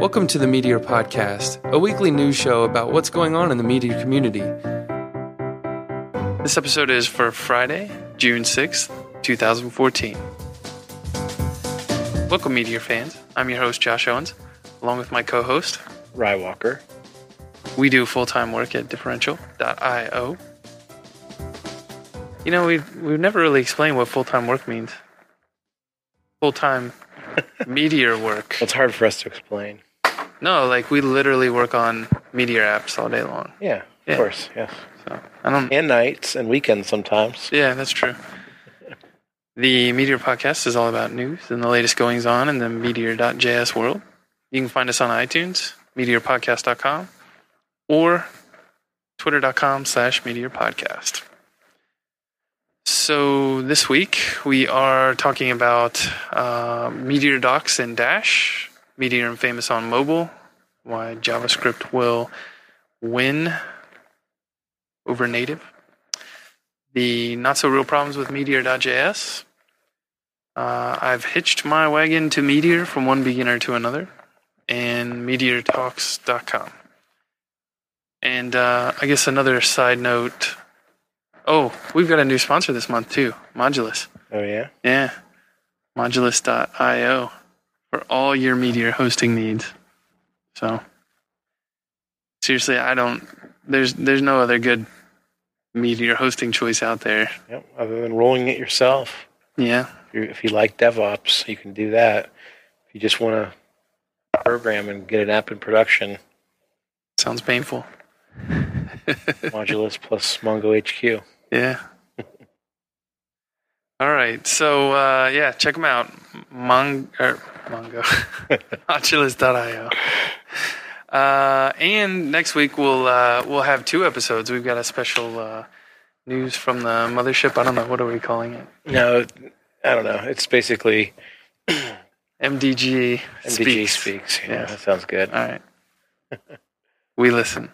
Welcome to the Meteor Podcast, a weekly news show about what's going on in the meteor community. This episode is for Friday, June 6th, 2014. Welcome, Meteor fans. I'm your host, Josh Owens, along with my co host, Ry Walker. We do full time work at differential.io. You know, we've, we've never really explained what full time work means. Full time meteor work. It's hard for us to explain. No, like we literally work on meteor apps all day long. Yeah, Yeah. of course, yes. So I don't. And nights and weekends sometimes. Yeah, that's true. The Meteor Podcast is all about news and the latest goings on in the Meteor.js world. You can find us on iTunes, MeteorPodcast.com, or Twitter.com slash Meteor Podcast. So this week we are talking about uh, Meteor Docs and Dash, Meteor and Famous on mobile, why JavaScript will win over native the not so real problems with Meteor.js. Uh, I've hitched my wagon to Meteor from one beginner to another, and MeteorTalks.com. And uh, I guess another side note. Oh, we've got a new sponsor this month too, Modulus. Oh yeah. Yeah, Modulus.io for all your Meteor hosting needs. So seriously, I don't. There's there's no other good Meteor hosting choice out there. Yep. Other than rolling it yourself. Yeah, If you, if you like DevOps, you can do that. If you just want to program and get an app in production, sounds painful. Modulus plus Mongo HQ. Yeah. All right, so uh, yeah, check them out. Mon- er, Mongo, Modulus.io. Uh, and next week we'll uh, we'll have two episodes. We've got a special uh, news from the mothership. I don't know what are we calling it. No, I don't know. It's basically MDG, MDG speaks. speaks. Yeah, Yeah. that sounds good. All right. we listen.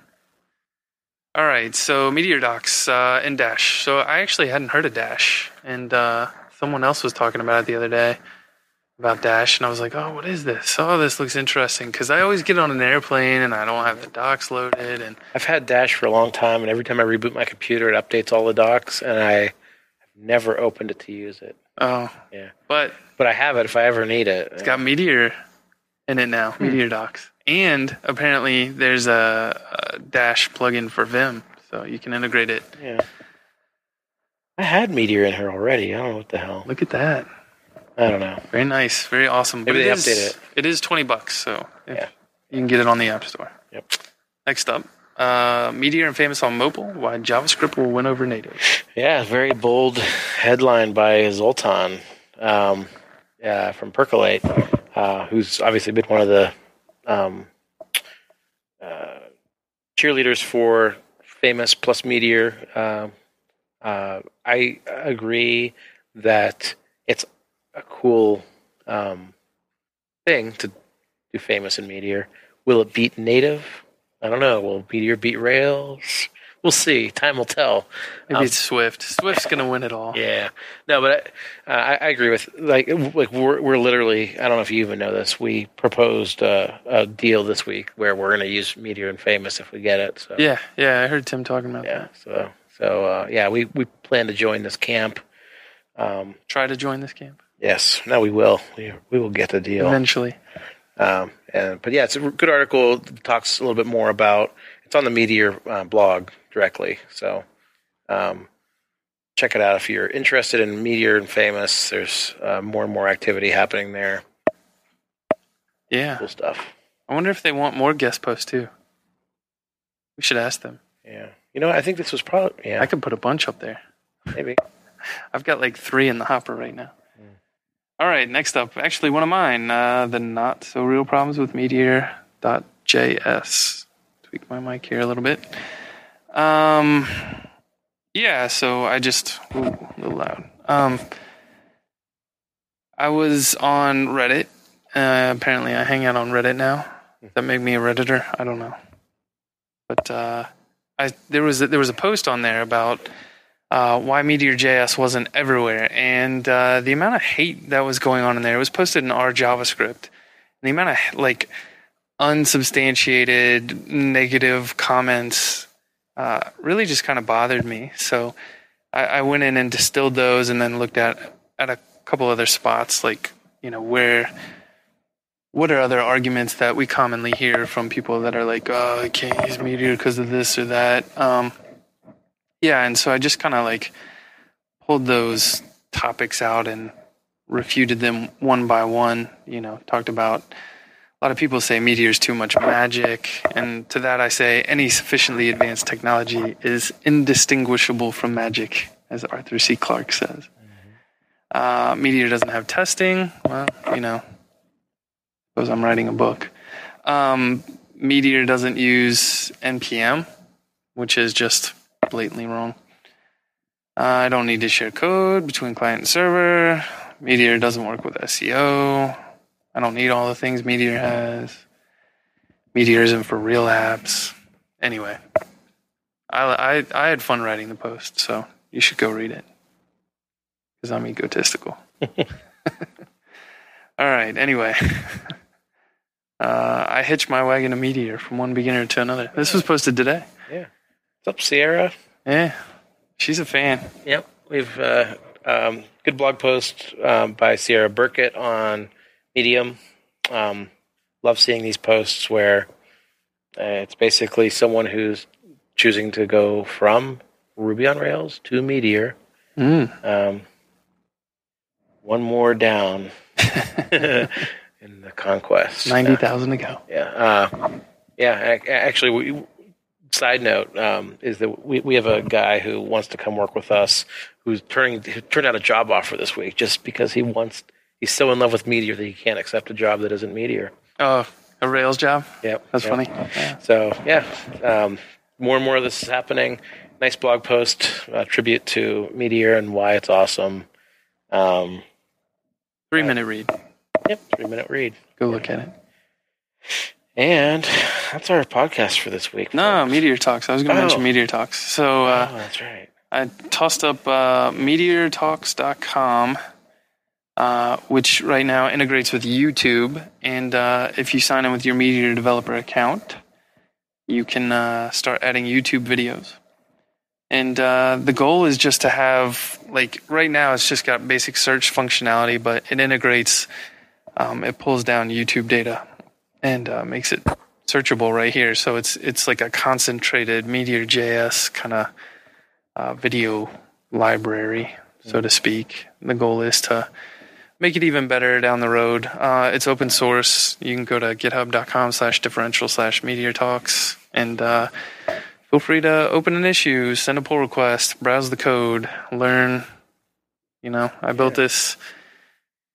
All right, so Meteor Docs uh, and Dash. So I actually hadn't heard of Dash, and uh, someone else was talking about it the other day about Dash, and I was like, "Oh, what is this? Oh, this looks interesting." Because I always get on an airplane and I don't have the docs loaded, and I've had Dash for a long time, and every time I reboot my computer, it updates all the docs, and I have never opened it to use it. oh, Yeah. But But I have it if I ever need it. it's got Meteor in it now, hmm. Meteor Docs, and apparently there's a, a Dash plugin for Vim, so you can integrate it. Yeah. I had Meteor in here already. I don't know what the hell. Look at that. I don't know. Very nice, very awesome. Maybe they is- update it. It is twenty bucks, so Yeah. you can get it on the App Store. Yep. Next up, uh, Meteor and famous on mobile. Why JavaScript will win over native. Yeah, very bold headline by Zoltan um, uh, from Percolate, uh, who's obviously been one of the um, uh, cheerleaders for famous plus Meteor. Um uh, I agree that it's a cool um, thing to do famous in Meteor. Will it beat native? I don't know. Will Meteor beat Rails? We'll see. Time will tell. Maybe Um, it's Swift. Swift's gonna win it all. Yeah, no, but I, uh, I, agree with like like we're we're literally. I don't know if you even know this. We proposed uh, a deal this week where we're going to use Meteor and Famous if we get it. So yeah, yeah. I heard Tim talking about yeah. that. So so uh, yeah, we we plan to join this camp. Um, Try to join this camp yes, no, we will. We we will get the deal. eventually. Um, and but yeah, it's a good article. It talks a little bit more about. It's on the Meteor uh, blog directly, so um, check it out if you're interested in Meteor and Famous. There's uh, more and more activity happening there. Yeah, Cool stuff. I wonder if they want more guest posts too. We should ask them. Yeah, you know, I think this was probably yeah I could put a bunch up there. maybe I've got like three in the hopper right now. All right, next up, actually one of mine, uh, the not so real problems with Meteor.js. Tweak my mic here a little bit. Um, yeah, so I just ooh, a little loud. Um, I was on Reddit. Uh, apparently, I hang out on Reddit now. That make me a redditor? I don't know. But uh, I there was a, there was a post on there about uh, why Meteor.js wasn't everywhere, and uh, the amount of hate that was going on in there. It was posted in our JavaScript, and the amount of like unsubstantiated negative comments uh, really just kind of bothered me. So I, I went in and distilled those, and then looked at at a couple other spots, like you know where. What are other arguments that we commonly hear from people that are like, "Oh, I can't use Meteor because of this or that"? Um, yeah, and so I just kind of like pulled those topics out and refuted them one by one. You know, talked about a lot of people say meteor's too much magic, and to that I say any sufficiently advanced technology is indistinguishable from magic, as Arthur C. Clarke says. Uh, Meteor doesn't have testing. Well, you know, suppose I'm writing a book. Um, Meteor doesn't use NPM, which is just blatantly wrong. Uh, I don't need to share code between client and server. Meteor doesn't work with SEO. I don't need all the things Meteor has. Meteor isn't for real apps. Anyway, I, I, I had fun writing the post, so you should go read it because I'm egotistical. all right, anyway. Uh, I hitched my wagon to Meteor from one beginner to another. This was posted today. What's up, Sierra? Yeah, she's a fan. Yep, we've uh, um, good blog post um, by Sierra Burkett on Medium. Um, love seeing these posts where uh, it's basically someone who's choosing to go from Ruby on Rails to Meteor. Mm. Um, one more down in the conquest. 90,000 to go. Yeah, uh, yeah. Actually, we, side note um, is that we, we have a guy who wants to come work with us, who's turning who turned out a job offer this week just because he wants. He's so in love with Meteor that he can't accept a job that isn't Meteor. Oh, a Rails job? Yeah, That's yep. funny. Yeah. So yeah, um, more and more of this is happening. Nice blog post, uh, tribute to Meteor and why it's awesome. Um, Three minute read. yep, three minute read. Go look at it. And that's our podcast for this week. No, folks. Meteor Talks. I was going to Oh. mention Meteor Talks. So uh, oh, that's right. I tossed up uh, meteortalks.com, uh, which right now integrates with YouTube. And uh, if you sign in with your Meteor developer account, you can uh, start adding YouTube videos. And uh, the goal is just to have, like, right now it's just got basic search functionality, but it integrates, um, it pulls down YouTube data and uh, makes it searchable right here. So it's it's like a concentrated Meteor JS kind of uh, video library, so to speak. The goal is to make it even better down the road. Uh, it's open source. You can go to github.com slash differential slash meteor talks and uh, feel free to open an issue, send a pull request, browse the code, learn. You know, I built this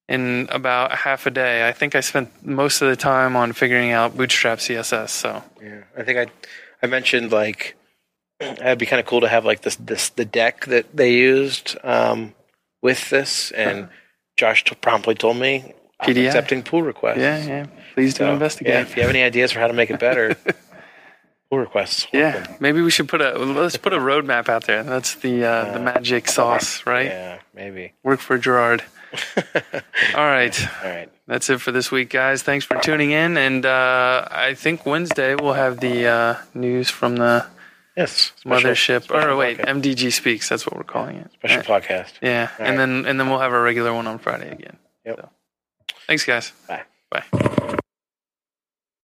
in about half a day. I think I spent most of the time on figuring out Bootstrap CSS. So Yeah, I think I I mentioned like it'd be kind of cool to have like this this the deck that they used um, with this, and Josh t- promptly told me PDI. accepting pull requests. yeah, yeah. Please do So, investigate. Yeah, if you have any ideas for how to make it better, pull requests. Yeah, maybe we should put a let's put a roadmap out there. That's the uh, the magic sauce, right? Yeah, maybe. Work for Gerard. All right, All right. that's it for this week, guys. Thanks for tuning in, and uh, I think Wednesday we'll have the uh, news from the Yes. mothership. special Or wait, podcast. MDG speaks. That's what we're calling it. special podcast. yeah, All and right. then and then we'll have a regular one on Friday again. Yep. So, thanks, guys. Bye. Bye.